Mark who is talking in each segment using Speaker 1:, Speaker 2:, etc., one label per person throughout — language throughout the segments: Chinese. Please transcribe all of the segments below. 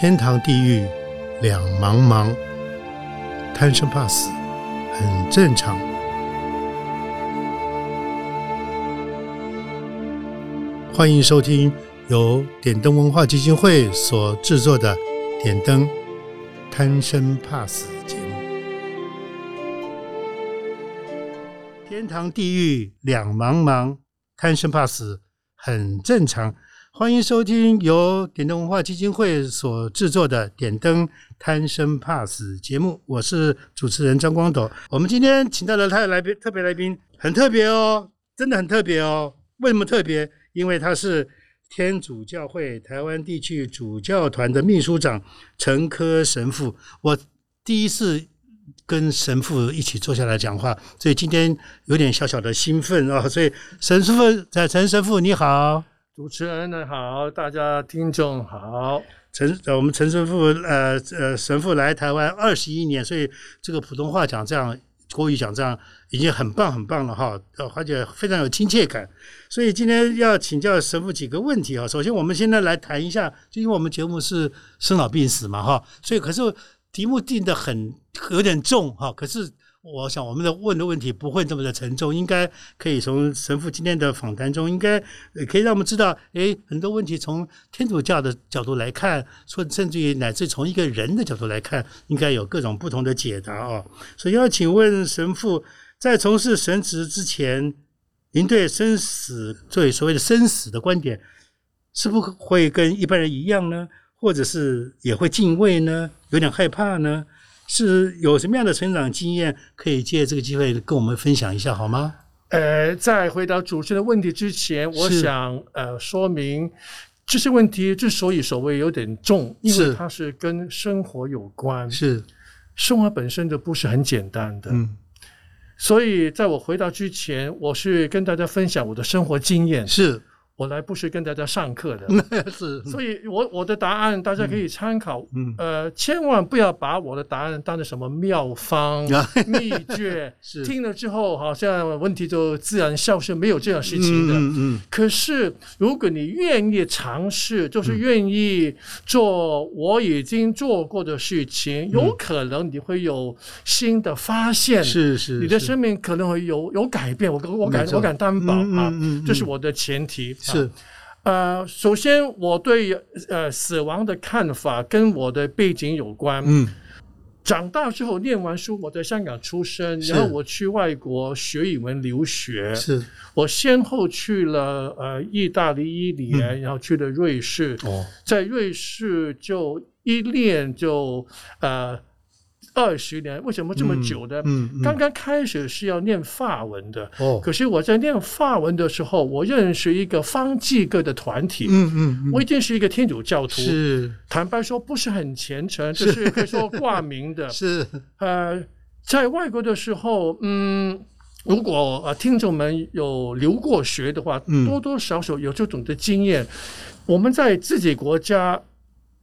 Speaker 1: 天堂地狱两茫茫，贪生怕死很正常。欢迎收听由点灯文化基金会所制作的《点灯贪生怕死》节目。天堂地狱两茫茫，贪生怕死很正常。欢迎收听由点灯文化基金会所制作的《点灯贪生怕死》节目，我是主持人张光斗。我们今天请到的他的来宾，特别来宾很特别哦，真的很特别哦。为什么特别？因为他是天主教会台湾地区主教团的秘书长陈科神父。我第一次跟神父一起坐下来讲话，所以今天有点小小的兴奋啊。所以神父在陈神父你好。
Speaker 2: 主持人呢好，大家听众好。
Speaker 1: 陈，我们陈神父呃呃神父来台湾二十一年，所以这个普通话讲这样，国语讲这样，已经很棒很棒了哈，而且非常有亲切感。所以今天要请教神父几个问题啊。首先，我们现在来谈一下，就因为我们节目是生老病死嘛哈，所以可是题目定的很有点重哈，可是。我想我们的问的问题不会这么的沉重，应该可以从神父今天的访谈中，应该可以让我们知道，诶，很多问题从天主教的角度来看，说甚至于乃至从一个人的角度来看，应该有各种不同的解答啊。所以要请问神父，在从事神职之前，您对生死，对所谓的生死的观点，是不会跟一般人一样呢？或者是也会敬畏呢？有点害怕呢？是有什么样的成长经验可以借这个机会跟我们分享一下好吗？
Speaker 2: 呃，在回答主持人的问题之前，我想呃说明这些问题之所以所谓有点重，因为它是跟生活有关，
Speaker 1: 是
Speaker 2: 生活本身就不是很简单的。嗯，所以在我回答之前，我是跟大家分享我的生活经验。
Speaker 1: 是。
Speaker 2: 我来不是跟大家上课的，
Speaker 1: 是，
Speaker 2: 所以我我的答案大家可以参考，呃，千万不要把我的答案当成什么妙方 秘诀，听了之后好像问题就自然消失，没有这样事情的。嗯嗯。可是如果你愿意尝试，就是愿意做我已经做过的事情，有可能你会有新的发现，
Speaker 1: 是是，
Speaker 2: 你的生命可能会有有改变。我我敢我敢担保啊，这是我的前提。
Speaker 1: 是，
Speaker 2: 呃，首先我对呃死亡的看法跟我的背景有关。嗯，长大之后念完书，我在香港出生，然后我去外国学语文留学。
Speaker 1: 是，
Speaker 2: 我先后去了呃意大利一年，然后去了瑞士。哦，在瑞士就一练就呃。二十年为什么这么久呢？嗯，刚刚开始是要念法文的。哦，可是我在念法文的时候，我认识一个方济各的团体。嗯嗯，我一定是一个天主教徒。
Speaker 1: 是，
Speaker 2: 坦白说不是很虔诚，就 是可以说挂名的。
Speaker 1: 是，
Speaker 2: 呃，在外国的时候，嗯，如果呃听众们有留过学的话，多多少少有这种的经验。我们在自己国家。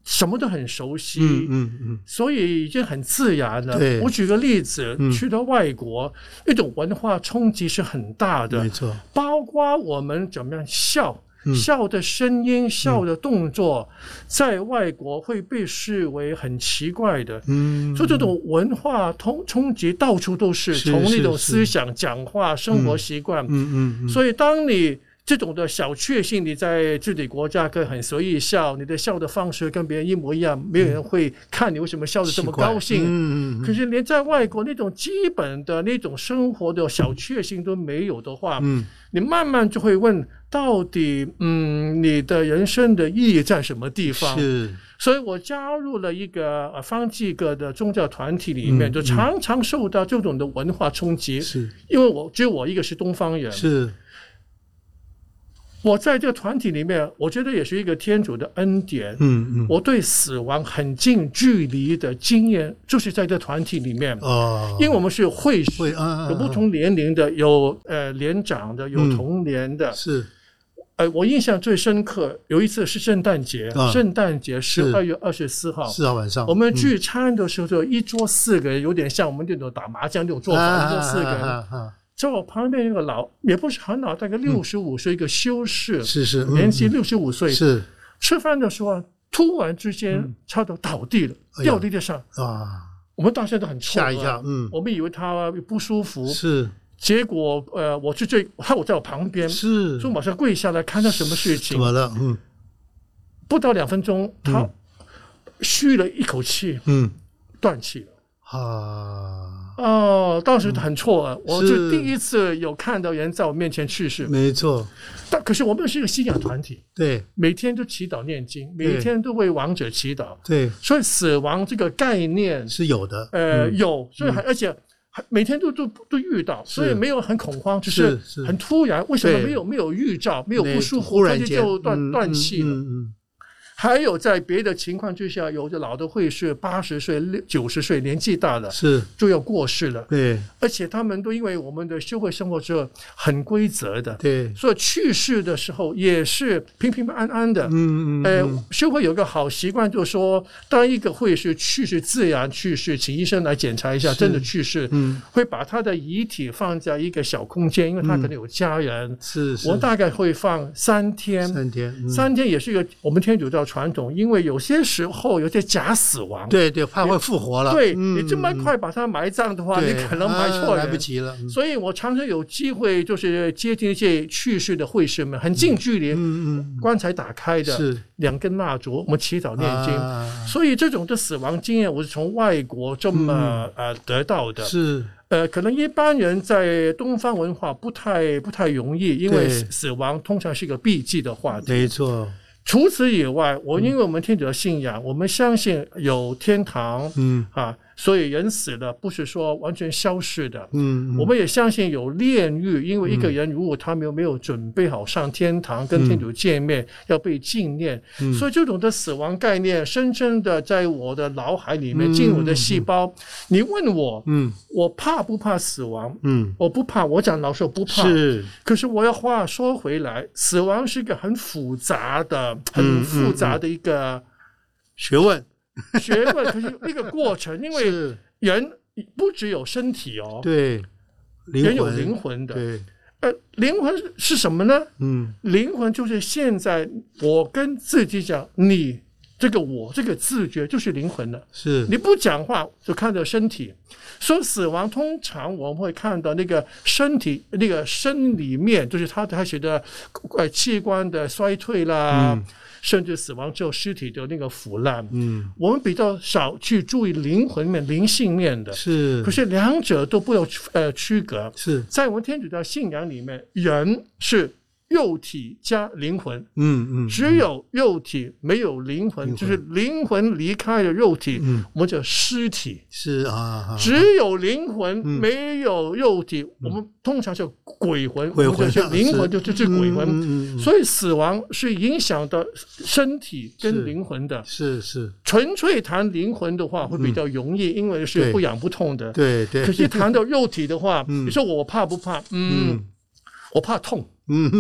Speaker 2: 什么都很熟悉，嗯嗯嗯，所以已经很自然了。我举个例子，去到外国，一种文化冲击是很大的，
Speaker 1: 没错。
Speaker 2: 包括我们怎么样笑，笑的声音、笑的动作，在外国会被视为很奇怪的。嗯，所以这种文化冲冲击到处都是，从那种思想、讲话、生活习惯。嗯嗯。所以当你这种的小确幸，你在自己国家可以很随意笑，你的笑的方式跟别人一模一样，没有人会看你为什么笑得这么高兴。嗯嗯可是连在外国那种基本的那种生活的小确幸都没有的话，嗯，你慢慢就会问，到底嗯，你的人生的意义在什么地方？
Speaker 1: 是。
Speaker 2: 所以我加入了一个呃方济各的宗教团体里面，就常常受到这种的文化冲击。
Speaker 1: 是。
Speaker 2: 因为我只有我一个是东方人。
Speaker 1: 是。
Speaker 2: 我在这个团体里面，我觉得也是一个天主的恩典。嗯嗯，我对死亡很近距离的经验，就是在这团体里面。哦，因为我们是会会有不同年龄的，有呃年长的，有同年的。
Speaker 1: 是，
Speaker 2: 呃，我印象最深刻，有一次是圣诞节，圣诞节十二月二十四号，
Speaker 1: 四号晚上，
Speaker 2: 我们聚餐的时候，就一桌四个人，有点像我们这种打麻将那种做法，一桌四个人。在我旁边一个老，也不是很老，大概六十五岁一个修士，
Speaker 1: 是是，
Speaker 2: 年纪六十五岁。
Speaker 1: 是。
Speaker 2: 吃饭的时候，突然之间差点倒地了，掉地上。啊！我们当时都很
Speaker 1: 吓一跳，嗯，
Speaker 2: 我们以为他不舒服，
Speaker 1: 是，
Speaker 2: 结果呃，我是最害我在我旁边，
Speaker 1: 是，
Speaker 2: 就马上跪下来看他什么事情，
Speaker 1: 怎么了？嗯，
Speaker 2: 不到两分钟，他吁了一口气，嗯，断气了。啊哦，当时很错，我就第一次有看到人在我面前去世。
Speaker 1: 没错，
Speaker 2: 但可是我们是一个信仰团体，
Speaker 1: 对，
Speaker 2: 每天都祈祷念经，每天都为亡者祈祷，
Speaker 1: 对，
Speaker 2: 所以死亡这个概念
Speaker 1: 是有的，
Speaker 2: 呃，有，所以还而且还每天都都都遇到，所以没有很恐慌，就是很突然，为什么没有没有预兆，没有不舒服，
Speaker 1: 忽然间
Speaker 2: 就断断气了。还有在别的情况之下，有的老的会是八十岁、六九十岁，年纪大了
Speaker 1: 是
Speaker 2: 就要过世了。
Speaker 1: 对，
Speaker 2: 而且他们都因为我们的修会生活是很规则的，
Speaker 1: 对，
Speaker 2: 所以去世的时候也是平平安安的。嗯嗯。呃，修会有个好习惯，就是说，当一个会是去世自然去世，请医生来检查一下，真的去世，嗯，会把他的遗体放在一个小空间，因为他可能有家人。
Speaker 1: 是是。
Speaker 2: 我大概会放三天，
Speaker 1: 三天，
Speaker 2: 三天也是一个我们天主教。传统，因为有些时候有些假死亡，
Speaker 1: 对对，怕会复活了。
Speaker 2: 对你这么快把它埋葬的话，你可能埋错
Speaker 1: 来不及了。
Speaker 2: 所以我常常有机会就是接近一些去世的会士们，很近距离，棺材打开的，
Speaker 1: 是
Speaker 2: 两根蜡烛，我们祈祷念经。所以这种的死亡经验，我是从外国这么呃得到的。
Speaker 1: 是
Speaker 2: 呃，可能一般人在东方文化不太不太容易，因为死亡通常是一个避忌的话题。
Speaker 1: 没错。
Speaker 2: 除此以外，我因为我们天主的信仰，我们相信有天堂，嗯啊。所以人死了不是说完全消失的，嗯，我们也相信有炼狱，因为一个人如果他没有没有准备好上天堂跟天主见面，要被纪念，所以这种的死亡概念深深的在我的脑海里面进入我的细胞。你问我，嗯，我怕不怕死亡？嗯，我不怕。我讲老实不怕。
Speaker 1: 是。
Speaker 2: 可是我要话说回来，死亡是一个很复杂的、很复杂的一个
Speaker 1: 学问。
Speaker 2: 学问可是一个过程，因为人不只有身体哦，
Speaker 1: 对，
Speaker 2: 人有灵魂的，
Speaker 1: 对，
Speaker 2: 呃，灵魂是什么呢？嗯，灵魂就是现在我跟自己讲，你这个我这个自觉就是灵魂了。
Speaker 1: 是，
Speaker 2: 你不讲话就看到身体，说死亡通常我们会看到那个身体那个生里面，就是他他写的呃器官的衰退啦。甚至死亡之后尸体的那个腐烂，嗯，我们比较少去注意灵魂面、灵性面的，
Speaker 1: 是，
Speaker 2: 可是两者都不要呃区隔，
Speaker 1: 是。
Speaker 2: 在我们天主教信仰里面，人是。肉体加灵魂，嗯嗯，只有肉体没有灵魂，就是灵魂离开了肉体，嗯，我们叫尸体，
Speaker 1: 是啊，
Speaker 2: 只有灵魂没有肉体，我们通常叫鬼魂，
Speaker 1: 鬼魂
Speaker 2: 就灵魂就就是鬼魂，所以死亡是影响到身体跟灵魂的，
Speaker 1: 是是，
Speaker 2: 纯粹谈灵魂的话会比较容易，因为是不痒不痛的，
Speaker 1: 对对，
Speaker 2: 可是谈到肉体的话，你说我怕不怕？嗯，我怕痛。嗯，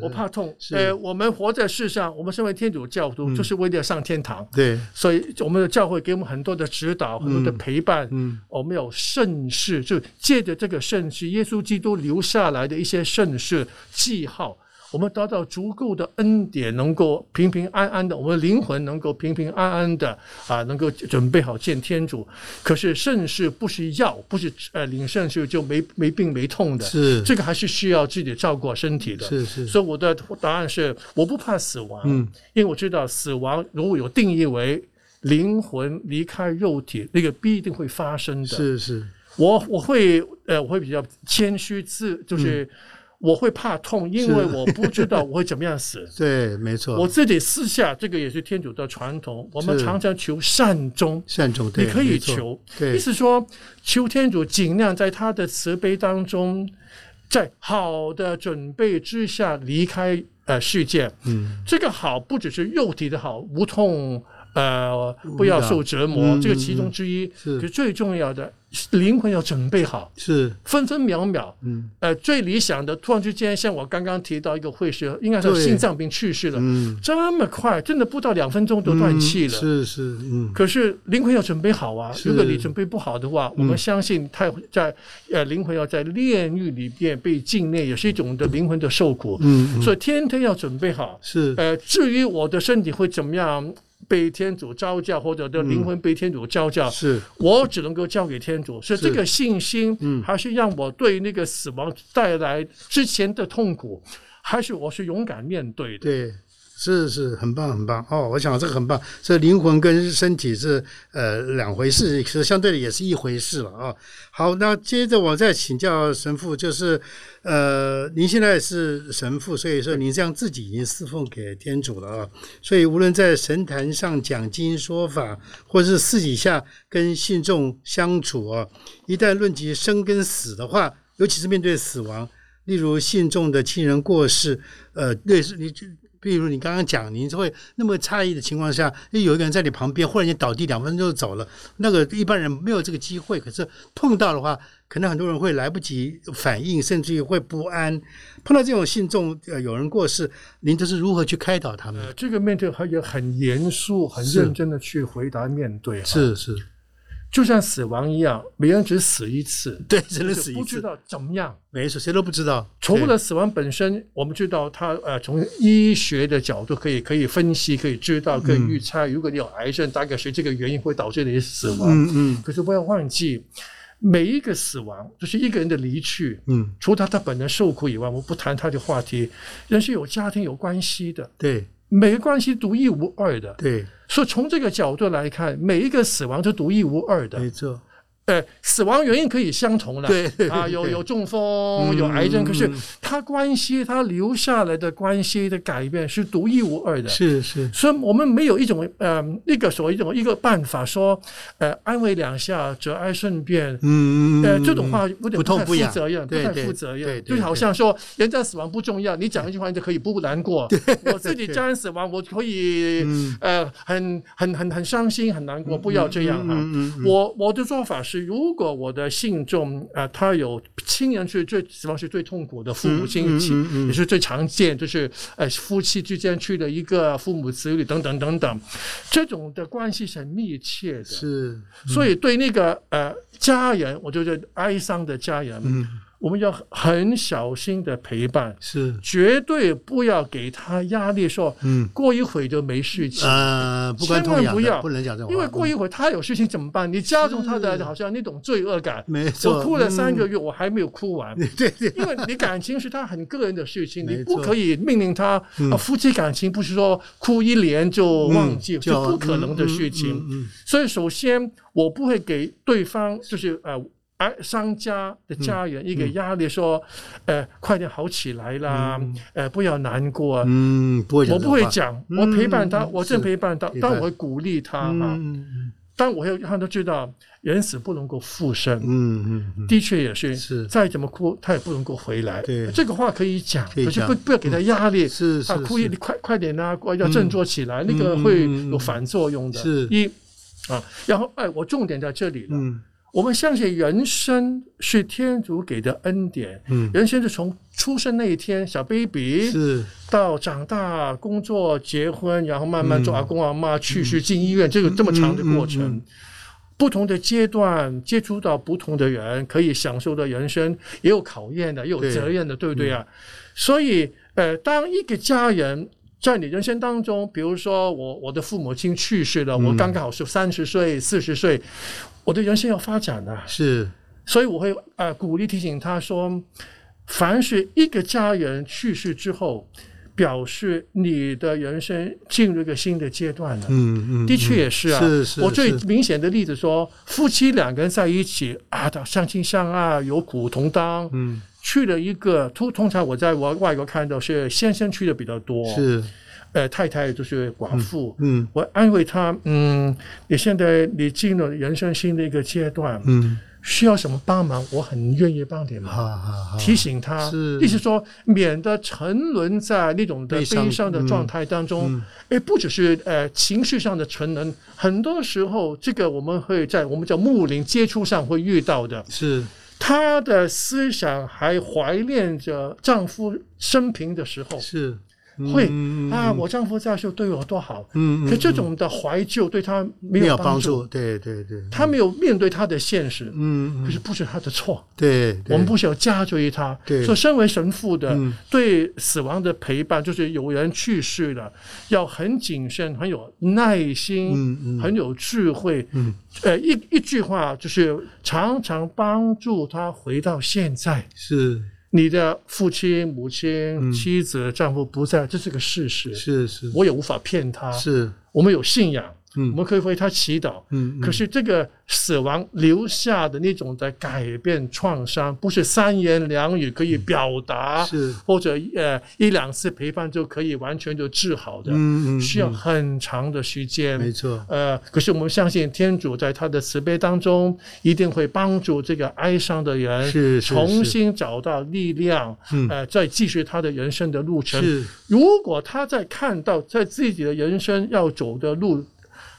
Speaker 2: 我怕痛。呃，我们活在世上，我们身为天主教徒，就是为了上天堂。
Speaker 1: 对，
Speaker 2: 所以我们的教会给我们很多的指导，很多的陪伴。嗯，我们有圣事，就借着这个圣事，耶稣基督留下来的一些圣事记号。我们得到足够的恩典，能够平平安安的，我们灵魂能够平平安安的啊，能够准备好见天主。可是圣事不是药，不是呃领圣事就没没病没痛的，
Speaker 1: 是
Speaker 2: 这个还是需要自己照顾身体的。
Speaker 1: 是是，
Speaker 2: 所以我的答案是我不怕死亡，嗯，因为我知道死亡如果有定义为灵魂离开肉体，那个必定会发生的。
Speaker 1: 是是，
Speaker 2: 我我会呃我会比较谦虚自就是。我会怕痛，因为我不知道我会怎么样死。
Speaker 1: 对，没错。
Speaker 2: 我自己私下，这个也是天主的传统。我们常常求善终，
Speaker 1: 善终，
Speaker 2: 你可以求。意思说，求天主尽量在他的慈悲当中，在好的准备之下离开呃世界。嗯，这个好不只是肉体的好，无痛。呃，不要受折磨，这个其中之一。是最重要的，灵魂要准备好，
Speaker 1: 是。
Speaker 2: 分分秒秒，
Speaker 1: 嗯。
Speaker 2: 呃，最理想的，突然之间，像我刚刚提到一个会师，应该是心脏病去世了，
Speaker 1: 嗯，
Speaker 2: 这么快，真的不到两分钟就断气了。
Speaker 1: 是是嗯。
Speaker 2: 可是灵魂要准备好啊！如果你准备不好的话，我们相信他在呃灵魂要在炼狱里边被禁炼，也是一种的灵魂的受苦。
Speaker 1: 嗯嗯。
Speaker 2: 所以天天要准备好。
Speaker 1: 是。
Speaker 2: 呃，至于我的身体会怎么样被天主召教，或者的灵魂被天主召教，
Speaker 1: 是
Speaker 2: 我只能够交给天主。所以这个信心，
Speaker 1: 嗯
Speaker 2: 还是让我对那个死亡带来之前的痛苦，还是我是勇敢面对的。
Speaker 1: 对。是是很棒很棒哦，我想这个很棒。这灵魂跟身体是呃两回事，其实相对的也是一回事了啊、好，那接着我再请教神父，就是呃，您现在是神父，所以说您这样自己已经侍奉给天主了啊。所以无论在神坛上讲经说法，或是私底下跟信众相处啊，一旦论及生跟死的话，尤其是面对死亡，例如信众的亲人过世，呃，类似你就。比如你刚刚讲，您会那么诧异的情况下，有一个人在你旁边，忽然间倒地，两分钟就走了。那个一般人没有这个机会，可是碰到的话，可能很多人会来不及反应，甚至于会不安。碰到这种信众，呃，有人过世，您这是如何去开导他们？
Speaker 2: 呃，这个面对还也很严肃、很认真的去回答面对。，
Speaker 1: 是是，
Speaker 2: 就像死亡一样，每人只死一次，
Speaker 1: 对，只能死一次，
Speaker 2: 不知道怎么样。
Speaker 1: 没错，谁都不知道。
Speaker 2: 除
Speaker 1: 对
Speaker 2: 了死亡本身，我们知道它呃，从医学的角度可以可以分析，可以知道，可以预测，如果你有癌症，大概是这个原因会导致你死亡。
Speaker 1: 嗯嗯。
Speaker 2: 可是不要忘记，每一个死亡就是一个人的离去，
Speaker 1: 嗯，
Speaker 2: 除了他他本人受苦以外，我不谈他的话题，人是有家庭有关系的，
Speaker 1: 对
Speaker 2: 每个关系独一无二的。
Speaker 1: 对，
Speaker 2: 所以从这个角度来看，每一个死亡都独一无二的。
Speaker 1: 没错，
Speaker 2: 呃，死亡原因可以相同的，
Speaker 1: 对。对
Speaker 2: 啊，有有中风，
Speaker 1: 嗯。
Speaker 2: 有癌症，可是
Speaker 1: 嗯
Speaker 2: 它关系，他留下来的关系的改变是独一无二的。
Speaker 1: 是是，
Speaker 2: 所以我们没有一种呃一个所谓一种一个办法说，呃安慰两下，节哀顺变。
Speaker 1: 嗯嗯，
Speaker 2: 呃，
Speaker 1: 嗯
Speaker 2: 这种话有点
Speaker 1: 不
Speaker 2: 太负责任，不太负责任，就好像说人家死亡不重要，你讲一句话你就可以不难过。我自己家人死亡，我可以
Speaker 1: 嗯。
Speaker 2: 呃很很很很伤心很难过，不要这样哈。
Speaker 1: 嗯嗯嗯。
Speaker 2: 我我的做法是，如果我的信众呃他有亲人是最死亡是最痛苦的，父母亲
Speaker 1: 嗯
Speaker 2: 亲
Speaker 1: 嗯嗯
Speaker 2: 也是最常见，就是呃夫妻之间去的一个父母子女等等等等，这种的关系是很密切的。
Speaker 1: 是，
Speaker 2: 所以对那个呃家人，我觉得哀伤的家人，
Speaker 1: 嗯
Speaker 2: 我们要很小心的陪伴，
Speaker 1: 是，
Speaker 2: 绝对不要给他压力，说
Speaker 1: 嗯。
Speaker 2: 过一会就没事情。
Speaker 1: 呃，不关
Speaker 2: 千万不要。
Speaker 1: 不能讲这种话，
Speaker 2: 因为过一会他有事情怎么办？你加重他
Speaker 1: 是
Speaker 2: 的好像那种罪恶感。
Speaker 1: 没错，
Speaker 2: 我哭了三个
Speaker 1: 嗯，
Speaker 2: 月，我还没有哭完，
Speaker 1: 对对，
Speaker 2: 因为你感情是他很个人的事情，你不可以命令他
Speaker 1: 嗯。
Speaker 2: 啊。夫妻感情不是说哭一年就忘记，
Speaker 1: 嗯
Speaker 2: 这不可能的事情。
Speaker 1: 嗯嗯嗯。
Speaker 2: 所以，首先我不会给对方，就是呃，哎，商家的家人一个压力，说，呃，快点好起来啦，呃，不要难过。
Speaker 1: 嗯，不会
Speaker 2: 我不会讲，我陪伴他，
Speaker 1: 嗯
Speaker 2: 我正陪伴他但我会鼓励他啊。
Speaker 1: 嗯嗯。
Speaker 2: 但我要让他知道，人死不能够复生。
Speaker 1: 嗯嗯嗯，
Speaker 2: 的确也是，
Speaker 1: 是。
Speaker 2: 再怎么哭，他也不能够回来。
Speaker 1: 对。
Speaker 2: 这个话可以讲，
Speaker 1: 可
Speaker 2: 是不不要给他压力。
Speaker 1: 是是
Speaker 2: 啊，哭一你快快点啊，要振作起来，那个
Speaker 1: 嗯
Speaker 2: 会有反作用的。
Speaker 1: 是。
Speaker 2: 一啊，然后哎，我重点在这里了。
Speaker 1: 嗯
Speaker 2: 我们相信人生是天主给的恩典，
Speaker 1: 嗯。
Speaker 2: 人生是从出生那一天小 baby
Speaker 1: 是。
Speaker 2: 到长大、工作、结婚，然后慢慢做
Speaker 1: 嗯
Speaker 2: 阿公阿妈去世、进医院，这个这么长的过程。
Speaker 1: 嗯嗯嗯
Speaker 2: 不同的阶段接触到不同的人，可以享受的人生也有考验的，也有责任的，对不对啊？所以，呃，当一个家人在你人生当中，比如说我我的父母亲去世了，我刚刚好是三十岁、四十岁，我的人生要发展的，
Speaker 1: 是。
Speaker 2: 所以我会呃鼓励提醒他说，凡是一个家人去世之后，表示你的人生进入一个新的阶段了。
Speaker 1: 嗯嗯，
Speaker 2: 的确也是啊，
Speaker 1: 是是
Speaker 2: 我最明显的例子说，夫妻两个人在一起啊，到相亲相爱，有苦同当。
Speaker 1: 嗯。
Speaker 2: 去了一个通通常我在我外国看到是先生去的比较多，
Speaker 1: 是
Speaker 2: 呃太太就是寡妇，嗯，我安慰她，嗯，你现在你进了人生新的一个阶段，嗯。需要什么帮忙，我很愿意帮你忙。提醒他，意思说，免得沉沦在那种的悲伤的状态当中。哎，不只是呃情绪上的沉沦，很多时候这个我们会在我们叫木林接触上会遇到的。
Speaker 1: 是
Speaker 2: 她的思想还怀念着丈夫生平的时候。
Speaker 1: 是。
Speaker 2: 会啊，我丈夫在时候对我多好，可这种的怀旧对他没有帮助。
Speaker 1: 对对对，
Speaker 2: 他没有面对他的现实，嗯，可是不是他的错。
Speaker 1: 对，
Speaker 2: 我们不需要加追他。
Speaker 1: 对，
Speaker 2: 说身为神父的，对死亡的陪伴，就是有人去世了，要很谨慎，很有耐心，很有智慧。嗯，呃，一一句话就是常常帮助他回到现在。
Speaker 1: 是。
Speaker 2: 你的父亲、母亲、妻子、丈夫不在，这是个事实。
Speaker 1: 是是，
Speaker 2: 我也无法骗他。
Speaker 1: 是，
Speaker 2: 我们有信仰。我们可以为他祈祷，可是这个死亡留下的那种的改变创伤，不是三言两语可以表达，
Speaker 1: 是。
Speaker 2: 或者呃一两次陪伴就可以完全就治好的，嗯嗯需要很长的时间。
Speaker 1: 没错，
Speaker 2: 呃，可是我们相信天主在他的慈悲当中，一定会帮助这个哀伤的人是重新找到力量，呃，再继续他的人生的路程。如果他在看到在自己的人生要走的路。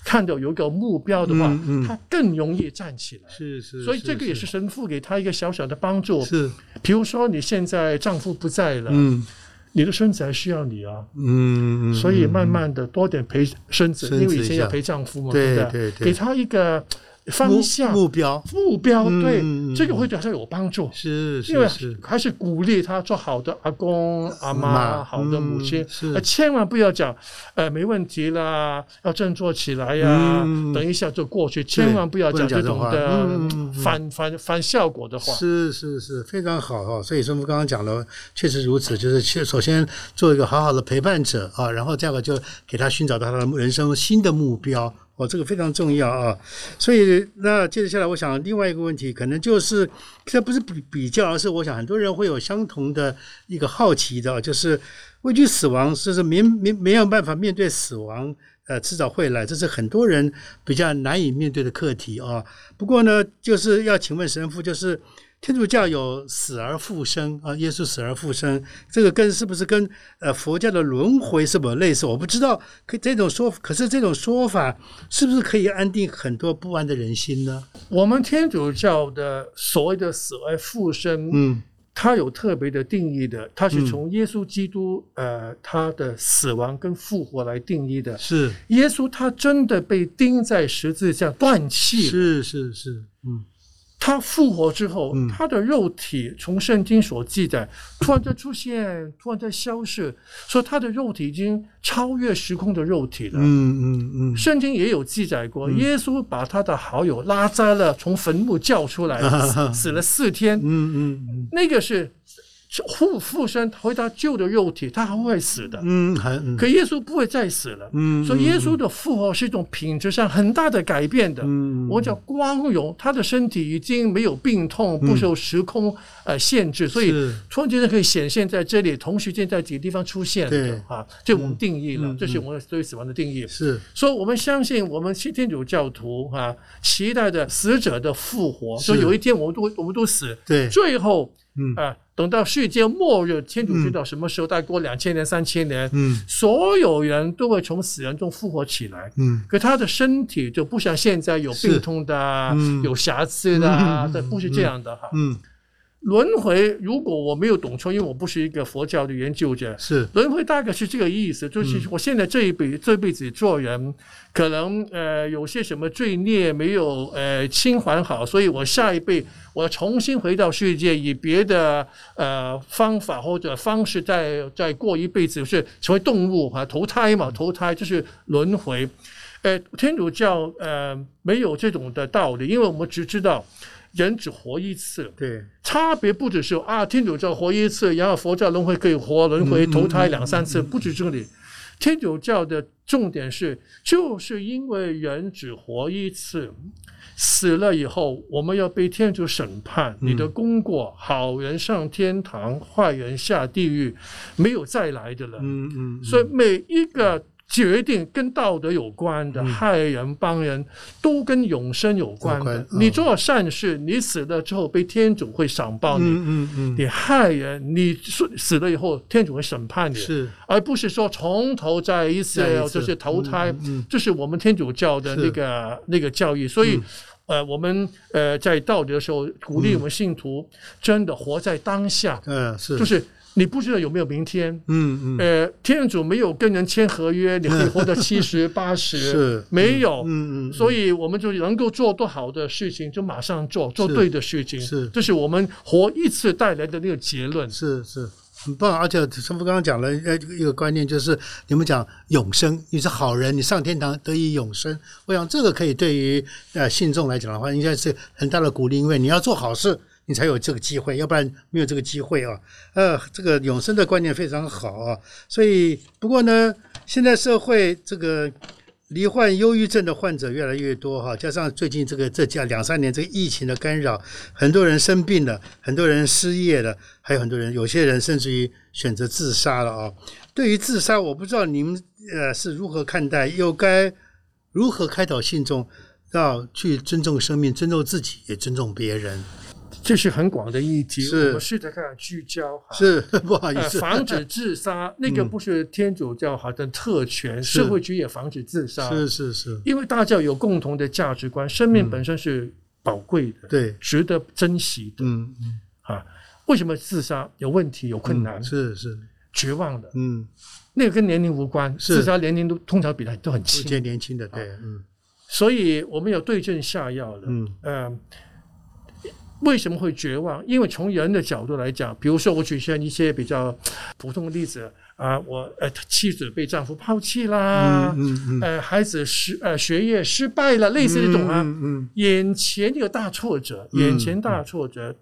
Speaker 2: 看到有一个目标的话，他更容易站起来。
Speaker 1: 是是，
Speaker 2: 所以这个也是神父给他一个小小的帮助。
Speaker 1: 是，
Speaker 2: 比如说你现在丈夫不在了，嗯，你的孙子还需要你啊，嗯，所以慢慢的多点陪孙子，因为以前要陪丈夫嘛，对不对？给他一个。方向。
Speaker 1: 目标。
Speaker 2: 目标对这个会对他有帮助，
Speaker 1: 是
Speaker 2: 因为还是鼓励他做好的阿公阿妈，好的母亲，是。千万不要讲，呃，没问题啦，要振作起来呀，等一下就过去，千万不要讲这种的反反反效果的话。
Speaker 1: 是是是，非常好哈。所以说我们刚刚讲了，确实如此，就是先首先做一个好好的陪伴者啊，然后这样个就给他寻找到他的人生新的目标。哦，这个非常重要啊，所以那接着下来，我想另外一个问题，可能就是这不是比比较，而是我想很多人会有相同的一个好奇的，就是畏惧死亡，就是没没没有办法面对死亡，呃，迟早会来，这是很多人比较难以面对的课题啊。不过呢，就是要请问神父，就是。天主教有死而复生啊，耶稣死而复生，这个跟是不是跟呃佛教的轮回是否类似？我不知道。可这种说，可是这种说法是不是可以安定很多不安的人心呢？
Speaker 2: 我们天主教的所谓的死而复生，嗯，它有特别的定义的，它是从耶稣基督呃他的死亡跟复活来定义的。
Speaker 1: 是
Speaker 2: 耶稣他真的被钉在十字架断气。
Speaker 1: 是是是，嗯。
Speaker 2: 他复活之后，他的肉体从圣经所记载，突然在出现，突然在消失，说他的肉体已经超越时空的肉体了。嗯嗯嗯，圣经也有记载过，耶稣把他的好友拉扎勒从坟墓叫出来，死了四天。嗯嗯，那个是。复复生回到旧的肉体，他还会死的。嗯，还可耶稣不会再死了。嗯，所以耶稣的复活是一种品质上很大的改变的。嗯，我叫光荣，他的身体已经没有病痛，不受时空呃限制，所以突然间可以显现在这里，同时间在几个地方出现的啊，这我们定义了，这是我们对死亡的定义。
Speaker 1: 是，
Speaker 2: 所以我们相信我们新天主教徒啊，期待着死者的复活，所以有一天我们都我们都死，
Speaker 1: 对，
Speaker 2: 最后。嗯。啊，等到世界末日，天主知道什么时候，再过两千年、三千年，嗯，所有人都会从死人中复活起来，嗯，可他的身体就不像现在有病痛的、有瑕疵的，这不是这样的哈，嗯。轮回，如果我没有懂错，因为我不是一个佛教的研究者，
Speaker 1: 是
Speaker 2: 轮回大概是这个意思，就是我现在这一辈这辈子做人，可能呃有些什么罪孽没有呃清还好，所以我下一辈我重新回到世界，以别的呃方法或者方式再再过一辈子，是成为动物啊投胎嘛，投胎就是轮回。呃，天主教呃没有这种的道理，因为我们只知道。人只活一次，
Speaker 1: 对，
Speaker 2: 差别不只是啊，天主教活一次，然后佛教轮回可以活轮回投胎两三次，不止这里。天主教的重点是，就是因为人只活一次，死了以后，我们要被天主审判，你的功过，好人上天堂，坏人下地狱，没有再来的了。
Speaker 1: 嗯嗯，
Speaker 2: 所以每一个。决定跟道德有关的，害人帮人都跟永生有关的。你做善事，你死了之后被天主会赏报你；你害人，你死死了以后，天主会审判你。
Speaker 1: 是，
Speaker 2: 而不是说从头再一次，就是投胎。这是我们天主教的那个那个教育。所以，呃，我们呃在道德的时候，鼓励我们信徒真的活在当下。
Speaker 1: 嗯，是，
Speaker 2: 就是。你不知道有没有明天？
Speaker 1: 嗯嗯。
Speaker 2: 呃，天主没有跟人签合约，你可以活到七十八十，
Speaker 1: 是
Speaker 2: 没有。
Speaker 1: 嗯嗯。
Speaker 2: 所以我们就能够做多好的事情，就马上做，做对的事情。
Speaker 1: 是，
Speaker 2: 这是我们活一次带来的那个结论。
Speaker 1: 是是，很棒。而且师傅刚刚讲了呃一个观念，就是你们讲永生，你是好人，你上天堂得以永生。我想这个可以对于呃信众来讲的话，应该是很大的鼓励，因为你要做好事。你才有这个机会，要不然没有这个机会啊。呃，这个永生的观念非常好啊。所以，不过呢，现在社会这个罹患忧郁症的患者越来越多哈，加上最近这个这两两三年这个疫情的干扰，很多人生病了，很多人失业了，还有很多人，有些人甚至于选择自杀了啊。对于自杀，我不知道你们呃是如何看待，又该如何开导信众要去尊重生命，尊重自己，也尊重别人。
Speaker 2: 这是很广的议题，
Speaker 1: 我
Speaker 2: 们试着看聚焦。
Speaker 1: 是 不好意思，
Speaker 2: 防止自杀 那个不是天主教好的特权，社会局也防止自杀。
Speaker 1: 是是是，
Speaker 2: 因为大家有共同的价值观，生命本身是宝贵的，
Speaker 1: 对，
Speaker 2: 值得珍惜的。
Speaker 1: 嗯嗯，
Speaker 2: 啊，为什么自杀有问题有困难？
Speaker 1: 是是，
Speaker 2: 绝望的。
Speaker 1: 嗯，
Speaker 2: 那个跟年龄无关，自杀年龄都通常比他都很轻，
Speaker 1: 年轻的对，嗯，
Speaker 2: 所以我们有对症下药的，
Speaker 1: 嗯。
Speaker 2: 嗯。为什么会绝望？因为从人的角度来讲，比如说我举些一些比较普通的例子啊，我呃妻子被丈夫抛弃
Speaker 1: 啦，嗯嗯
Speaker 2: 呃孩子失呃学业失败了，类似这种啊，
Speaker 1: 嗯嗯，
Speaker 2: 眼前有大挫折，眼前大挫折，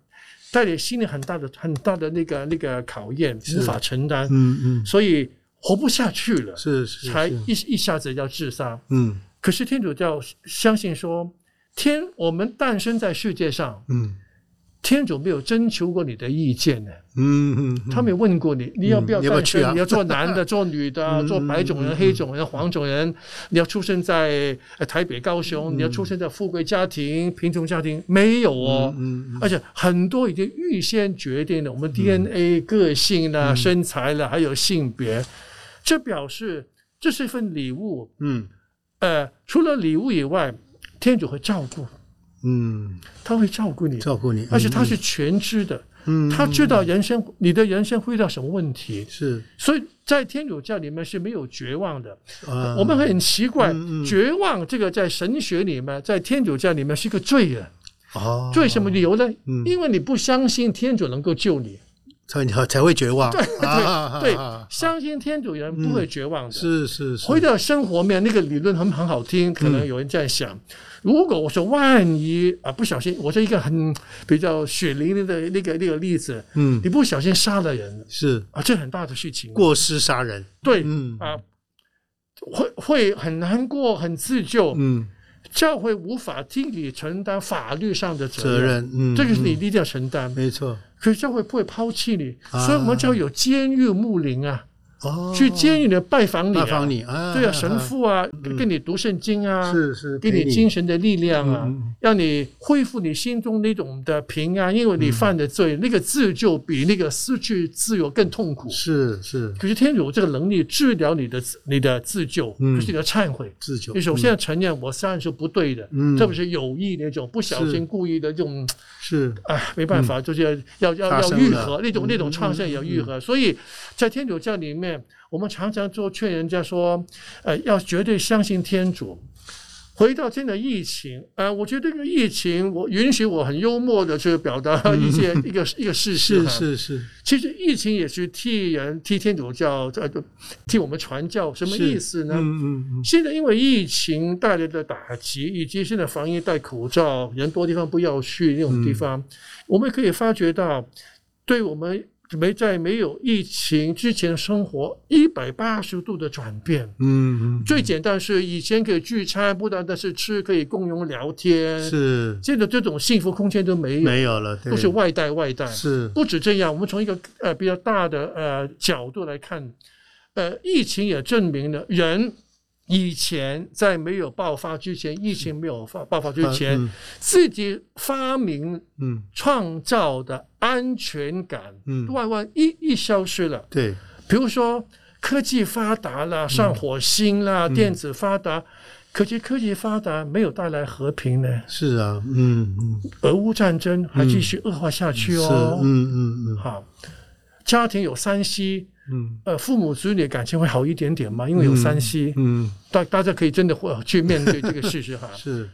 Speaker 2: 带点心里很大的很大的那个那个考验，无法承担，
Speaker 1: 嗯嗯，
Speaker 2: 所以活不下去了，
Speaker 1: 是是，
Speaker 2: 才一一下子要自杀，
Speaker 1: 嗯，
Speaker 2: 可是天主教相信说，天我们诞生在世界上，
Speaker 1: 嗯。
Speaker 2: 天主没有征求过你的意见呢，
Speaker 1: 嗯嗯，
Speaker 2: 他没有问过你，你要不要诞生？
Speaker 1: 你
Speaker 2: 要做男的，做女的，做白种人、黑种人、黄种人？你要出生在台北、高雄？你要出生在富贵家庭、贫穷家庭？没有哦，
Speaker 1: 嗯，
Speaker 2: 而且很多已经预先决定了我们 DNA 个性啦、身材了，还有性别，这表示这是一份礼物。
Speaker 1: 嗯，
Speaker 2: 呃，除了礼物以外，天主会照顾。
Speaker 1: 嗯，
Speaker 2: 他会照顾你，
Speaker 1: 照顾你，
Speaker 2: 而且他是全知的，
Speaker 1: 嗯，
Speaker 2: 他知道人生你的人生会遇到什么问题，
Speaker 1: 是，
Speaker 2: 所以在天主教里面是没有绝望的。
Speaker 1: 啊，
Speaker 2: 我们很奇怪，绝望这个在神学里面，在天主教里面是一个罪人。
Speaker 1: 哦，
Speaker 2: 罪什么理由呢？因为你不相信天主能够救你。
Speaker 1: 才你才会绝望，
Speaker 2: 对对对，相信天主人不会绝望的。
Speaker 1: 是是是。
Speaker 2: 回到生活面，那个理论很很好听，可能有人在想，如果我说万一啊不小心，我是一个很比较血淋淋的那个那个例子，
Speaker 1: 嗯，
Speaker 2: 你不小心杀了人，
Speaker 1: 是。
Speaker 2: 啊，这很大的事情，
Speaker 1: 过失杀人，
Speaker 2: 对，
Speaker 1: 嗯。
Speaker 2: 啊，会会很难过，很自救，
Speaker 1: 嗯。
Speaker 2: 教会无法替你承担法律上的
Speaker 1: 责任，
Speaker 2: 嗯，这个是你一定要承担，
Speaker 1: 没错。
Speaker 2: 可是教会不会抛弃你，所以我们就有监狱牧灵啊。
Speaker 1: 哦，
Speaker 2: 去监狱里拜访你，
Speaker 1: 拜访你啊，
Speaker 2: 对啊，神父啊，跟你读圣经啊，
Speaker 1: 是是，
Speaker 2: 给你精神的力量啊，让你恢复你心中那种的平安，因为你犯的罪，那个自救比那个失去自由更痛苦。
Speaker 1: 是是，
Speaker 2: 可是天主这个能力治疗你的你的自救，就是你的忏悔。
Speaker 1: 自救。
Speaker 2: 你首先要承认我杀人是不对的，特别是有意那种不小心故意的这种，
Speaker 1: 是
Speaker 2: 哎，没办法，就是要要要愈合那种那种创伤也要愈合，所以在天主教里面。我们常常就劝人家说，呃，要绝对相信天主。回到真的疫情，呃，我觉得这个疫情，我允许我很幽默的去表达一些一个一个事实。
Speaker 1: 是是是。
Speaker 2: 其实疫情也是替人替天主教呃替我们传教，什么意思呢？
Speaker 1: 嗯嗯嗯。
Speaker 2: 现在因为疫情带来的打击，以及现在防疫戴口罩，人多地方不要去那种地方，我们可以发觉到，对我们。没在没有疫情之前生活一百八十度的转变。
Speaker 1: 嗯嗯，
Speaker 2: 最简单是以前可以聚餐，不单单是吃，可以共用聊天。
Speaker 1: 是，
Speaker 2: 现在这种幸福空间都没有，
Speaker 1: 没有了，
Speaker 2: 都是外带外带。
Speaker 1: 是，
Speaker 2: 不止这样，我们从一个呃比较大的呃角度来看，呃，疫情也证明了人。以前在没有爆发之前，疫情没有发爆发之前，自己发明、嗯，创造的安全感，嗯，万万一一消失了。
Speaker 1: 对，
Speaker 2: 比如说科技发达了，上火星啦，电子发达，可是科技发达没有带来和平呢。
Speaker 1: 是啊，嗯嗯，
Speaker 2: 俄乌战争还继续恶化下去
Speaker 1: 哦。嗯嗯嗯，
Speaker 2: 好，家庭有三 C。嗯，呃，父母子女感情会好一点点嘛？因为有三西嗯，大大家可以真的会去面对这个事实哈。
Speaker 1: 是，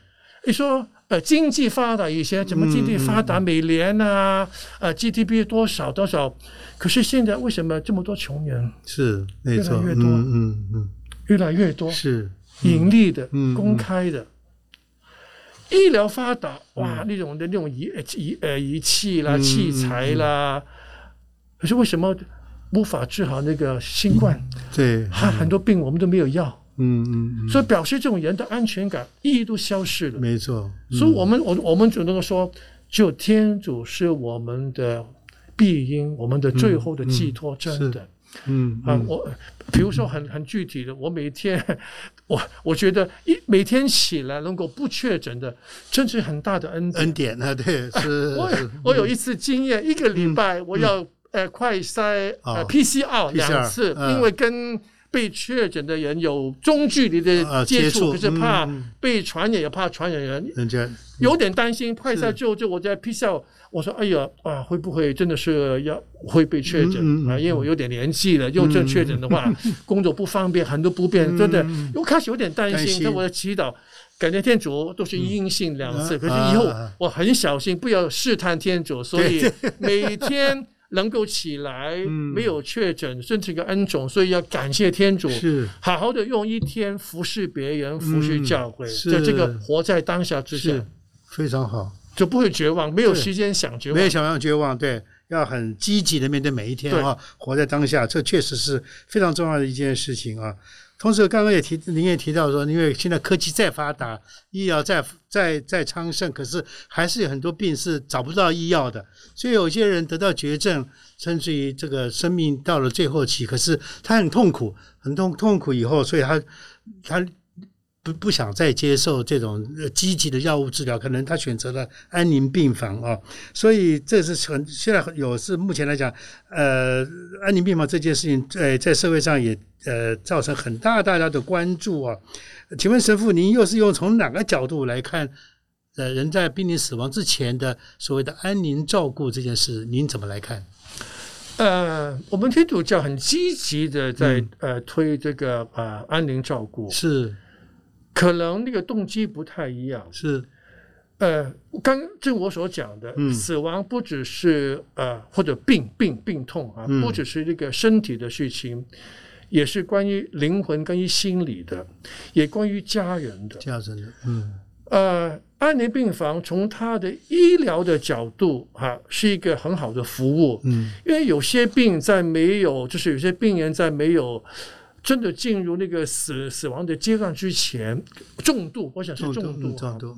Speaker 2: 你说呃，经济发达一些，怎么经济发达？每年啊，呃，GDP 多少多少？可是现在为什么这么多穷人？
Speaker 1: 是，
Speaker 2: 越来越多，嗯嗯，越来越多
Speaker 1: 是
Speaker 2: 盈利的、公开的，医疗发达哇，那种的那种仪仪呃仪器啦、器材啦，可是为什么？无法治好那个新冠，
Speaker 1: 对，
Speaker 2: 还很多病我们都没有药，嗯嗯，所以表示这种人的安全感意义都消失了，
Speaker 1: 没错。
Speaker 2: 所以我们我我们只能够说，就天主是我们的庇荫，我们的最后的寄托，真的，嗯啊，我比如说很很具体的，我每天 我我觉得一每天起来能够不确诊的，真是很大的恩
Speaker 1: 恩典啊，对，是。
Speaker 2: 我我有一次经验，一个礼拜我要。呃，快筛呃 PCR 两次，因为跟被确诊的人有中距离的接触，可是怕被传染，也怕传染人，
Speaker 1: 人家
Speaker 2: 有点担心。快筛之后，就我在 PCR，我说：“哎呀啊，会不会真的是要会被确诊啊？因为我有点年纪了，又这确诊的话，工作不方便，很多不便，真的，我开始有点担心。那我的祈祷，感觉天主都是阴性两次，可是以后我很小心，不要试探天主，所以每天。”能够起来，没有确诊，甚至一个恩种，所以要感谢天主，
Speaker 1: 是。
Speaker 2: 好好的用一天服侍别人，服侍教会，在这个活在当下之下，
Speaker 1: 非常好，
Speaker 2: 就不会绝望，没有时间想绝望，
Speaker 1: 没有想要绝望，对，要很积极的面对每一天啊，活在当下，这确实是非常重要的一件事情啊。同时，刚刚也提，您也提到说，因为现在科技再发达，医疗再再再昌盛，可是还是有很多病是找不到医药的，所以有些人得到绝症，甚至于这个生命到了最后期，可是他很痛苦，很痛痛苦以后，所以他他。不不想再接受这种积极的药物治疗，可能他选择了安宁病房啊，所以这是很现在有是目前来讲，呃，安宁病房这件事情在在社会上也呃造成很大大家的关注啊。请问神父，您又是用从哪个角度来看，呃，人在濒临死亡之前的所谓的安宁照顾这件事，您怎么来看？
Speaker 2: 呃，我们天主教很积极的在呃推这个呃安宁照顾
Speaker 1: 是。
Speaker 2: 可能那个动机不太一样，
Speaker 1: 是，
Speaker 2: 呃，刚正我所讲的，死亡不只是呃或者病病病痛啊，不只是这个身体的事情，也是关于灵魂、关于心理的，也关于家人的。
Speaker 1: 家人的，嗯，
Speaker 2: 呃，安宁病房从它的医疗的角度哈，是一个很好的服务，嗯，因为有些病在没有，就是有些病人在没有。真的进入那个死死亡的阶段之前，重度，我想是重度，
Speaker 1: 重度，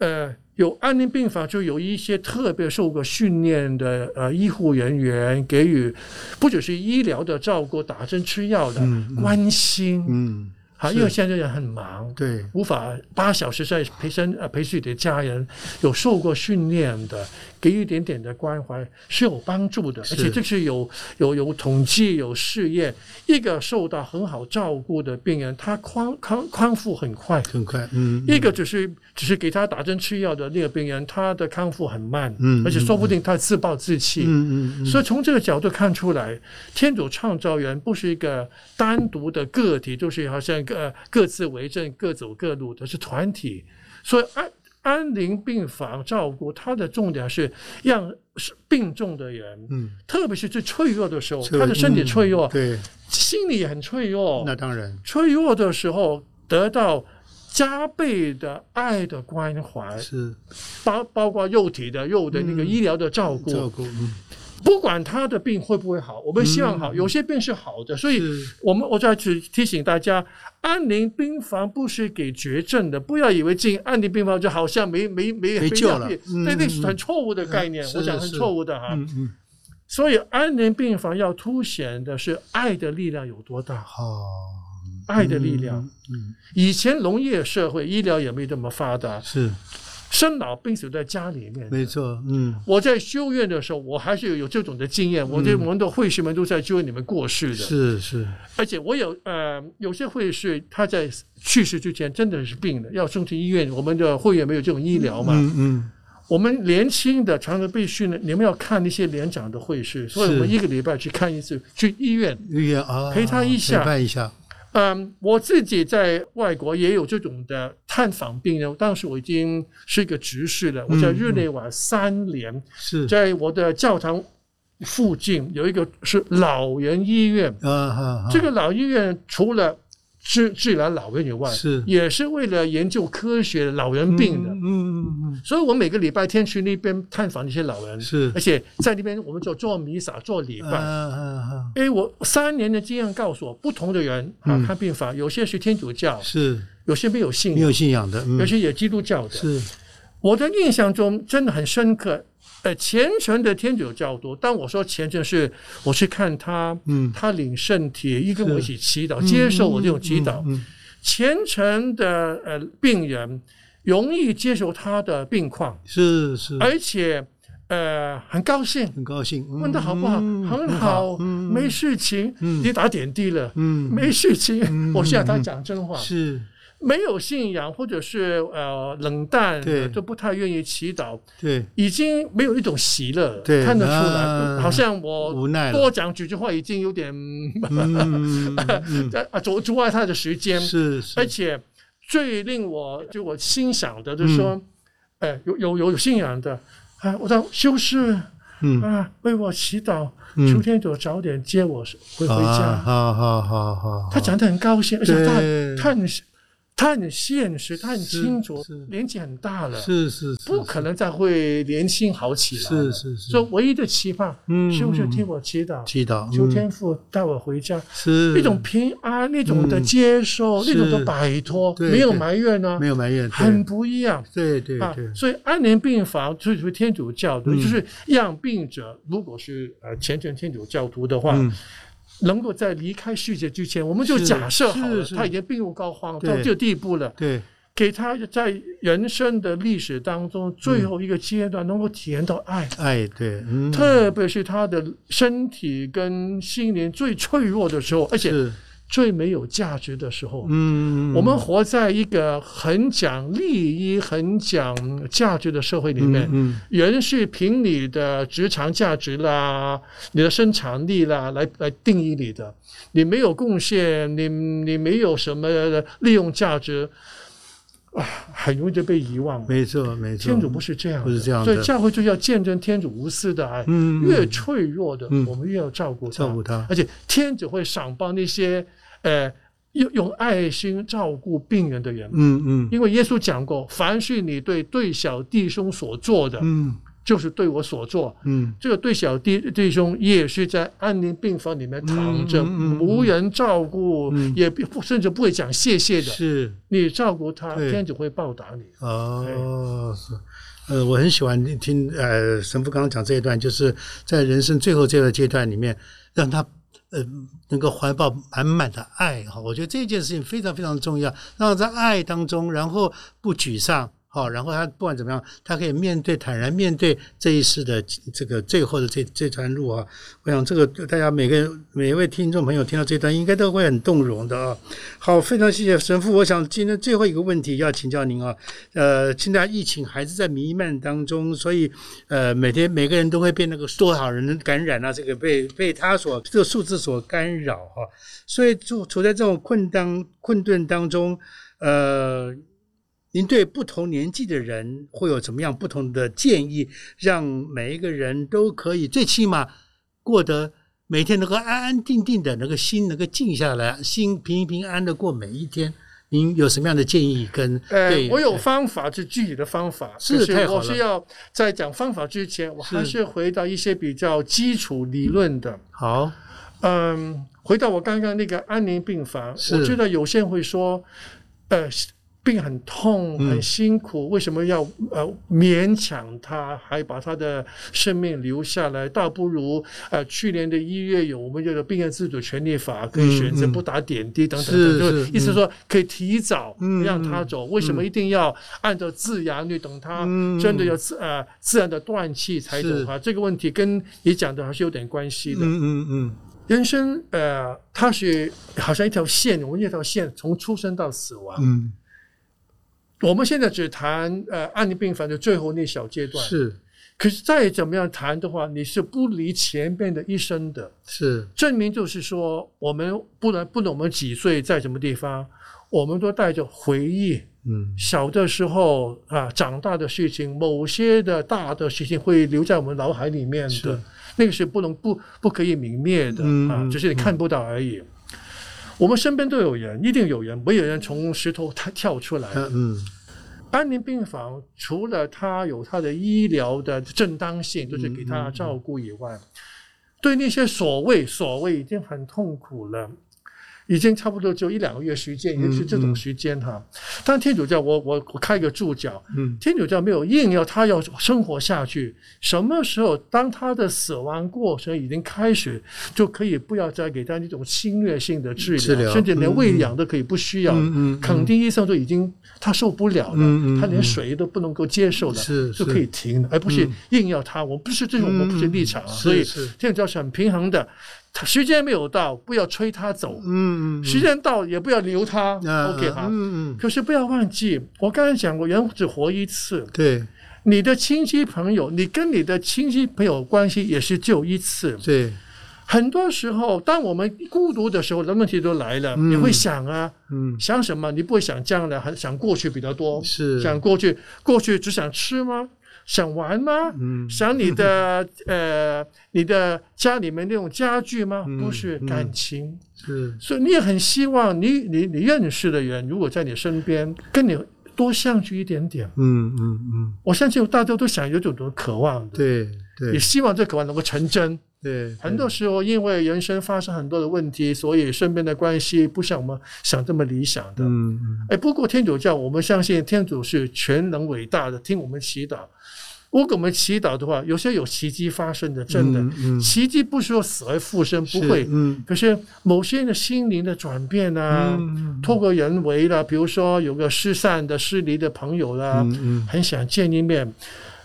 Speaker 2: 呃，有安宁病房，就有一些特别受过训练的呃医护人员给予，不只是医疗的照顾、打针吃药的关心，嗯。好，因为现在人很忙，
Speaker 1: 对，
Speaker 2: 无法八小时在陪身呃陪自己的家人，有受过训练的，给予一点点的关怀是有帮助的，而且这是有有有统计有试验，一个受到很好照顾的病人，他康康康复很快，
Speaker 1: 很快，嗯，
Speaker 2: 一个只是只是给他打针吃药的那个病人，他的康复很慢，嗯，而且说不定他自暴自弃，嗯嗯，所以从这个角度看出来，天主创造人不是一个单独的个体，就是好像。呃，各自为政，各走各路的是团体，所以安安宁病房照顾，它的重点是让病重的人，嗯，特别是最脆弱的时候，他的身体脆弱，
Speaker 1: 对，
Speaker 2: 心理也很脆弱，
Speaker 1: 那当然，
Speaker 2: 脆弱的时候得到加倍的爱的关怀，
Speaker 1: 是
Speaker 2: 包包括肉体的肉的那个医疗的照顾，
Speaker 1: 照顾，
Speaker 2: 不管他的病会不会好，我们希望好。有些病是好的，所以我们我再去提醒大家，安宁病房不是给绝症的，不要以为进安宁病房就好像没没没
Speaker 1: 没救了，
Speaker 2: 那那是很错误的概念，我讲很错误的哈。所以安宁病房要凸显的是爱的力量有多大。哦，爱的力量。嗯，以前农业社会医疗也没这么发达。
Speaker 1: 是。
Speaker 2: 生老病死在家里面，
Speaker 1: 没错。嗯，
Speaker 2: 我在修院的时候，我还是有这种的经验。我的我们的会士们都在修院里面过世的，
Speaker 1: 是是。
Speaker 2: 而且我有呃，有些会士他在去世之前真的是病了，要送去医院。我们的会员没有这种医疗嘛？
Speaker 1: 嗯嗯。
Speaker 2: 我们年轻的常常被训练，你们要看那些年长的会士，所以我们一个礼拜去看一次，去医院，
Speaker 1: 医院啊，
Speaker 2: 陪他一下，
Speaker 1: 陪伴一下。
Speaker 2: 嗯，我自己在外国也有这种的探访病人。当时我已经是一个执事了，我在日内瓦三年，
Speaker 1: 是
Speaker 2: 在我的教堂附近有一个是老人医院。啊这个老医院除了治治疗老人以外，
Speaker 1: 是
Speaker 2: 也是为了研究科学老人病的。嗯嗯嗯。所以我每个礼拜天去那边探访那些老人，
Speaker 1: 是
Speaker 2: 而且在那边我们就做弥撒、做礼拜。嗯嗯嗯。因为我三年的经验告诉我，不同的人啊看病法，有些是天主教，
Speaker 1: 是
Speaker 2: 有些没有信
Speaker 1: 没有信仰的，
Speaker 2: 有些也基督教的。
Speaker 1: 是
Speaker 2: 我的印象中真的很深刻。呃，虔诚的天主教徒，但我说虔诚是，我去看他，嗯，他领圣体，一跟我一起祈祷，接受我这种祈祷。虔诚的呃病人容易接受他的病况，
Speaker 1: 是是，
Speaker 2: 而且呃很高兴，
Speaker 1: 很高兴，
Speaker 2: 问他好不好？很好，没事情，你打点滴了，嗯，没事情，我向他讲真话，
Speaker 1: 是。
Speaker 2: 没有信仰，或者是呃冷淡，就不太愿意祈祷。
Speaker 1: 对，
Speaker 2: 已经没有一种喜乐，看得出来，好像我
Speaker 1: 无奈
Speaker 2: 多讲几句话已经有点 啊阻阻碍他的时间。
Speaker 1: 是，
Speaker 2: 而且最令我就我欣赏的，就是说，哎，有有有信仰的啊，我的修士，嗯啊，为我祈祷，秋天就早点接我回回家。
Speaker 1: 好好好好，
Speaker 2: 他讲的很高兴，而且他他很。他很现实，他很清楚，年纪很大了，
Speaker 1: 是是，
Speaker 2: 不可能再会年轻好起来。
Speaker 1: 是是是，
Speaker 2: 所以唯一的期盼，嗯，是不是听我祈祷？
Speaker 1: 祈祷，
Speaker 2: 求天父带我回家，
Speaker 1: 是。
Speaker 2: 那种平安，那种的接受，那种的摆脱，没有埋怨呢，
Speaker 1: 没有埋怨，
Speaker 2: 很不一样。
Speaker 1: 对对对，
Speaker 2: 所以安宁病房就是天主教的，就是让病者，如果是呃虔诚天主教徒的话。能够在离开世界之前，我们就假设好了，他已经病入膏肓到这地步了。
Speaker 1: 对，
Speaker 2: 给他在人生的历史当中最后一个阶段，能够体验到爱。
Speaker 1: 爱，对，
Speaker 2: 特别是他的身体跟心灵最脆弱的时候，而且。最没有价值的时候，嗯，我们活在一个很讲利益、很讲价值的社会里面，嗯，人是凭你的职场价值啦、你的生产力啦来来定义你的，你没有贡献，你你没有什么利用价值，啊，很容易就被遗忘。
Speaker 1: 没错，没错，
Speaker 2: 天主不是这样，
Speaker 1: 不是这样，
Speaker 2: 所以教会就要见证天主无私的爱，嗯，越脆弱的，我们越要照顾
Speaker 1: 照顾他，
Speaker 2: 而且天主会赏报那些。呃，用用爱心照顾病人的人，嗯嗯，因为耶稣讲过，凡是你对对小弟兄所做的，嗯，就是对我所做，嗯，这个对小弟弟兄也是在安宁病房里面躺着，无人照顾，也不甚至不会讲谢谢的，
Speaker 1: 是，
Speaker 2: 你照顾他，天就会报答你。
Speaker 1: 哦，是，呃，我很喜欢听呃神父刚刚讲这一段，就是在人生最后这个阶段里面，让他。呃，能够怀抱满满的爱哈，我觉得这件事情非常非常重要，让在爱当中，然后不沮丧。好，然后他不管怎么样，他可以面对坦然面对这一世的这个最后的这这段路啊！我想这个大家每个每一位听众朋友听到这段，应该都会很动容的啊！好，非常谢谢神父。我想今天最后一个问题要请教您啊，呃，现在疫情还是在弥漫当中，所以呃，每天每个人都会被那个多少人感染啊，这个被被他所这个数字所干扰哈，所以处处在这种困当困顿当中，呃。您对不同年纪的人会有什么样不同的建议，让每一个人都可以最起码过得每天能够安安定定的，那个心能够静下来，心平平安安的过每一天？您有什么样的建议跟？
Speaker 2: 呃，我有方法，是具体的方法。
Speaker 1: 是太好
Speaker 2: 了。我是要在讲方法之前，我还是回到一些比较基础理论的。
Speaker 1: 好，
Speaker 2: 嗯，回到我刚刚那个安宁病房，我觉得有些人会说，呃。病很痛，很辛苦，为什么要呃勉强他，还把他的生命留下来？倒不如呃去年的一月有我们这个病人自主权利法，可以选择不打点滴等等等，就意思说可以提早让他走。为什么一定要按照自然率等他真的要自呃自然的断气才走啊？这个问题跟你讲的还是有点关系的。
Speaker 1: 嗯嗯嗯，
Speaker 2: 人生呃，它是好像一条线，我们这条线从出生到死亡。嗯。我们现在只谈呃，安宁病房的最后那小阶段
Speaker 1: 是，
Speaker 2: 可是再怎么样谈的话，你是不离前面的一生的。
Speaker 1: 是，
Speaker 2: 证明就是说，我们不能不能我们几岁在什么地方，我们都带着回忆。嗯，小的时候啊，长大的事情，某些的大的事情会留在我们脑海里面的，那个是不能不不可以泯灭的啊，只是你看不到而已。我们身边都有人，一定有人，没有人从石头他跳出来。嗯，安宁病房除了它有它的医疗的正当性，就是给他照顾以外，对那些所谓所谓已经很痛苦了。已经差不多就一两个月时间，也是这种时间哈。但天主教，我我我开个注脚，天主教没有硬要他要生活下去。什么时候当他的死亡过程已经开始，就可以不要再给他那种侵略性的治疗，甚至连喂养都可以不需要。肯定医生都已经他受不了了，他连水都不能够接受了，就可以停了，而不是硬要他。我不是这种，我不是立场啊。所以天主教是很平衡的。他时间没有到，不要催他走。嗯嗯。时间到也不要留他。OK 哈。嗯嗯。可是不要忘记，我刚才讲过，人只活一次。
Speaker 1: 对。
Speaker 2: 你的亲戚朋友，你跟你的亲戚朋友关系也是就一次。
Speaker 1: 对。
Speaker 2: 很多时候，当我们孤独的时候，的问题都来了。你会想啊，嗯，想什么？你不会想将来，还想过去比较多。
Speaker 1: 是。
Speaker 2: 想过去，过去只想吃吗？想玩吗？想你的 呃，你的家里面那种家具吗？不是感情，
Speaker 1: 是，
Speaker 2: 所以你也很希望你你你认识的人，如果在你身边，跟你多相聚一点点。
Speaker 1: 嗯嗯嗯，
Speaker 2: 我相信大家都想有种种渴望，
Speaker 1: 对对，
Speaker 2: 也希望这渴望能够成真。
Speaker 1: 对，
Speaker 2: 很多时候因为人生发生很多的问题，所以身边的关系不像我们想这么理想的。嗯嗯，哎，不过天主教，我们相信天主是全能伟大的，听我们祈祷。如果我们祈祷的话，有些有奇迹发生的，真的奇迹不是说死而复生，不会。可是某些人的心灵的转变啊，透过人为的，比如说有个失散的、失离的朋友啦，很想见一面。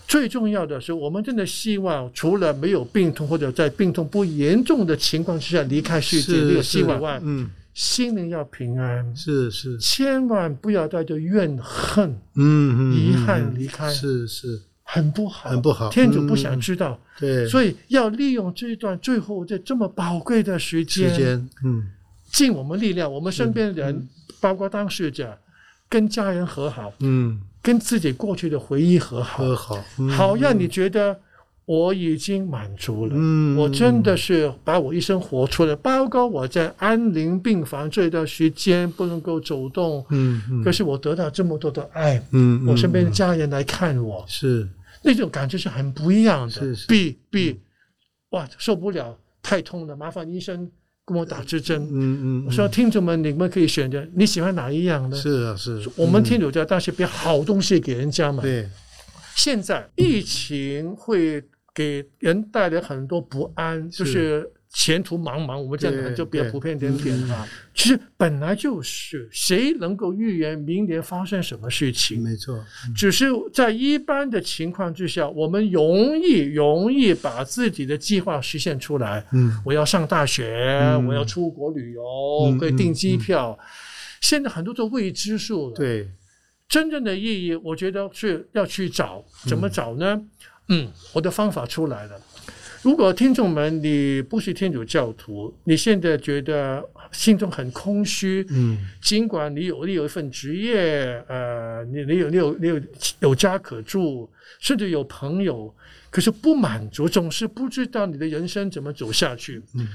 Speaker 2: 最重要的是，我们真的希望，除了没有病痛或者在病痛不严重的情况之下离开世界，没有希望外，嗯心灵要平安。
Speaker 1: 是是，
Speaker 2: 千万不要带着怨恨、嗯遗憾离开。
Speaker 1: 是是。
Speaker 2: 很不好，
Speaker 1: 很不好。
Speaker 2: 天主不想知道，
Speaker 1: 对，
Speaker 2: 所以要利用这一段最后这这么宝贵的时间，
Speaker 1: 时间，嗯，
Speaker 2: 尽我们力量，我们身边的人，包括当事者，跟家人和好，
Speaker 1: 嗯，
Speaker 2: 跟自己过去的回忆和好，
Speaker 1: 和好，
Speaker 2: 好让你觉得。我已经满足了，嗯，我真的是把我一生活出来，包括我在安宁病房这段时间不能够走动，嗯嗯，可是我得到这么多的爱，嗯，我身边的家人来看我，
Speaker 1: 是。
Speaker 2: 那种感觉是很不一样的，
Speaker 1: 是。是，
Speaker 2: 比比，哇，受不了，太痛了，麻烦医生给我打支针，嗯嗯，我说听众们，你们可以选择你喜欢哪一样呢，
Speaker 1: 是啊是，
Speaker 2: 我们天主教当时别好东西给人家嘛，
Speaker 1: 对，
Speaker 2: 现在疫情会。给人带来很多不安，就是前途茫茫。我们这样就比较普遍点点啊。其实本来就是，谁能够预言明年发生什么事情？
Speaker 1: 没错，
Speaker 2: 只是在一般的情况之下，我们容易容易把自己的计划实现出来。嗯，我要上大学，我要出国旅游，可以订机票。现在很多都未知数了。
Speaker 1: 对，
Speaker 2: 真正的意义，我觉得是要去找，怎么找呢？嗯，我的方法出来了。如果听众们你不是天主教徒，你现在觉得心中很空虚，嗯，尽管你有你有一份职业，呃，你你有你有你有有家可住，甚至有朋友，可是不满足，总是不知道你的人生怎么走下去。嗯，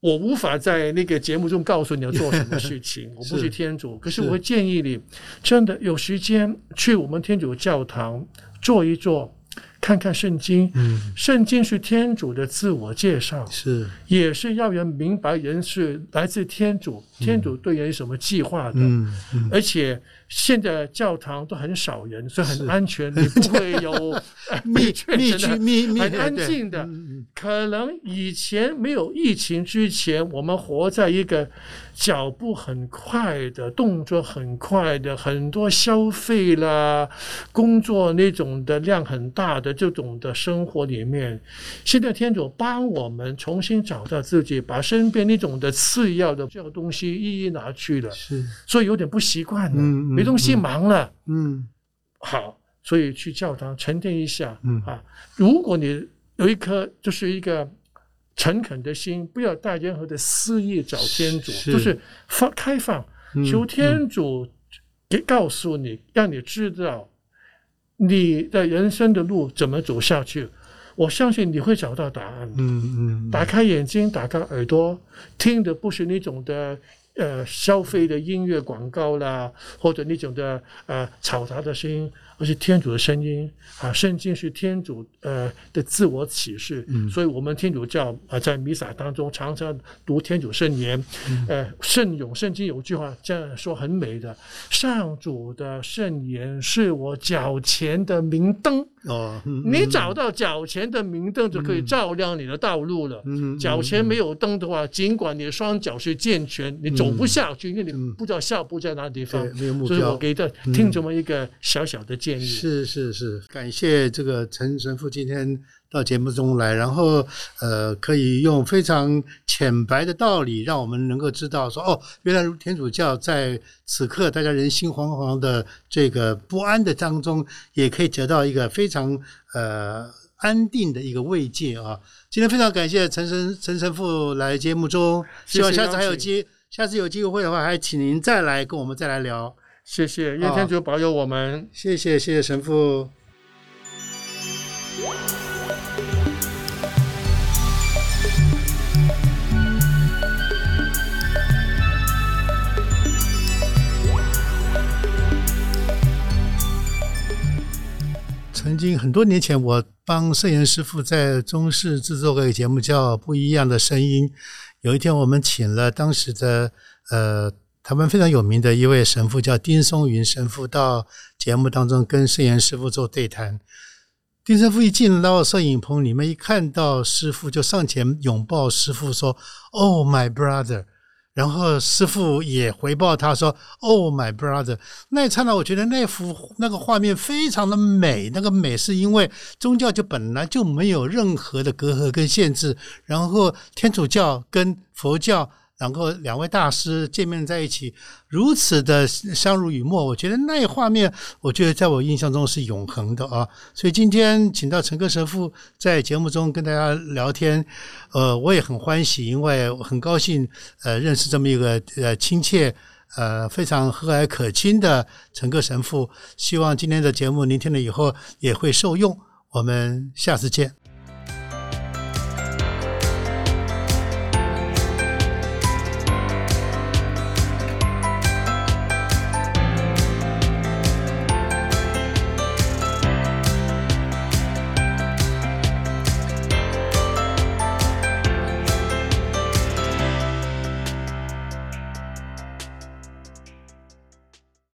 Speaker 2: 我无法在那个节目中告诉你要做什么事情，我不是天主。可是我会建议你，真的有时间去我们天主教堂坐一坐。看看圣经，圣经是天主的自我介绍，
Speaker 1: 是。
Speaker 2: 也是要人明白人是来自天主，天主对人有什么计划的，而且。现在教堂都很少人，所以很安全，你不会有
Speaker 1: 密密区、密密
Speaker 2: 很安静的。可能以前没有疫情之前，我们活在一个脚步很快的、动作很快的、很多消费啦、工作那种的量很大的这种的生活里面。现在天主帮我们重新找到自己，把身边那种的次要的这个东西一一拿去了，
Speaker 1: 是，
Speaker 2: 所以有点不习惯了。没东西忙了，嗯，好，所以去教堂沉淀一下，嗯啊，如果你有一颗就是一个诚恳的心，不要带任何的私意找天主，就是放开放，求天主给告诉你，让你知道你的人生的路怎么走下去。我相信你会找到答案。嗯嗯，打开眼睛，打开耳朵，听的不是那种的。呃，消费的音乐广告啦，或者那种的呃嘈杂的声音。而是天主的声音啊，圣经是天主呃的自我启示，所以我们天主教啊在弥撒当中常常读天主圣言，呃圣咏圣经有句话这样说很美的，上主的圣言是我脚前的明灯。哦，你找到脚前的明灯就可以照亮你的道路了。脚前没有灯的话，尽管你的双脚是健全，你走不下去，因为你不知道下步在哪地方。所以我给的听众们一个小小的建。
Speaker 1: 是是是，感谢这个陈神父今天到节目中来，然后呃，可以用非常浅白的道理，让我们能够知道说，哦，原来天主教在此刻大家人心惶惶的这个不安的当中，也可以得到一个非常呃安定的一个慰藉啊。今天非常感谢陈神陈神父来节目中，希望下次还有机，下次有机会的话，还请您再来跟我们再来聊。
Speaker 2: 谢谢，愿天主保佑我们。
Speaker 1: 谢谢，谢谢神父。曾经很多年前，我帮圣严师傅在中视制作过一个节目，叫《不一样的声音》。有一天，我们请了当时的呃。台湾非常有名的一位神父叫丁松云神父，到节目当中跟圣严师傅做对谈。丁神父一进到摄影棚里面，一看到师傅就上前拥抱师傅，说：“Oh my brother。”然后师傅也回报他说：“Oh my brother。”那一刹那，我觉得那幅那个画面非常的美。那个美是因为宗教就本来就没有任何的隔阂跟限制，然后天主教跟佛教。然后两位大师见面在一起，如此的相濡以沫，我觉得那画面，我觉得在我印象中是永恒的啊。所以今天请到陈克神父在节目中跟大家聊天，呃，我也很欢喜，因为很高兴呃认识这么一个呃亲切呃非常和蔼可亲的陈克神父。希望今天的节目您听了以后也会受用。我们下次见。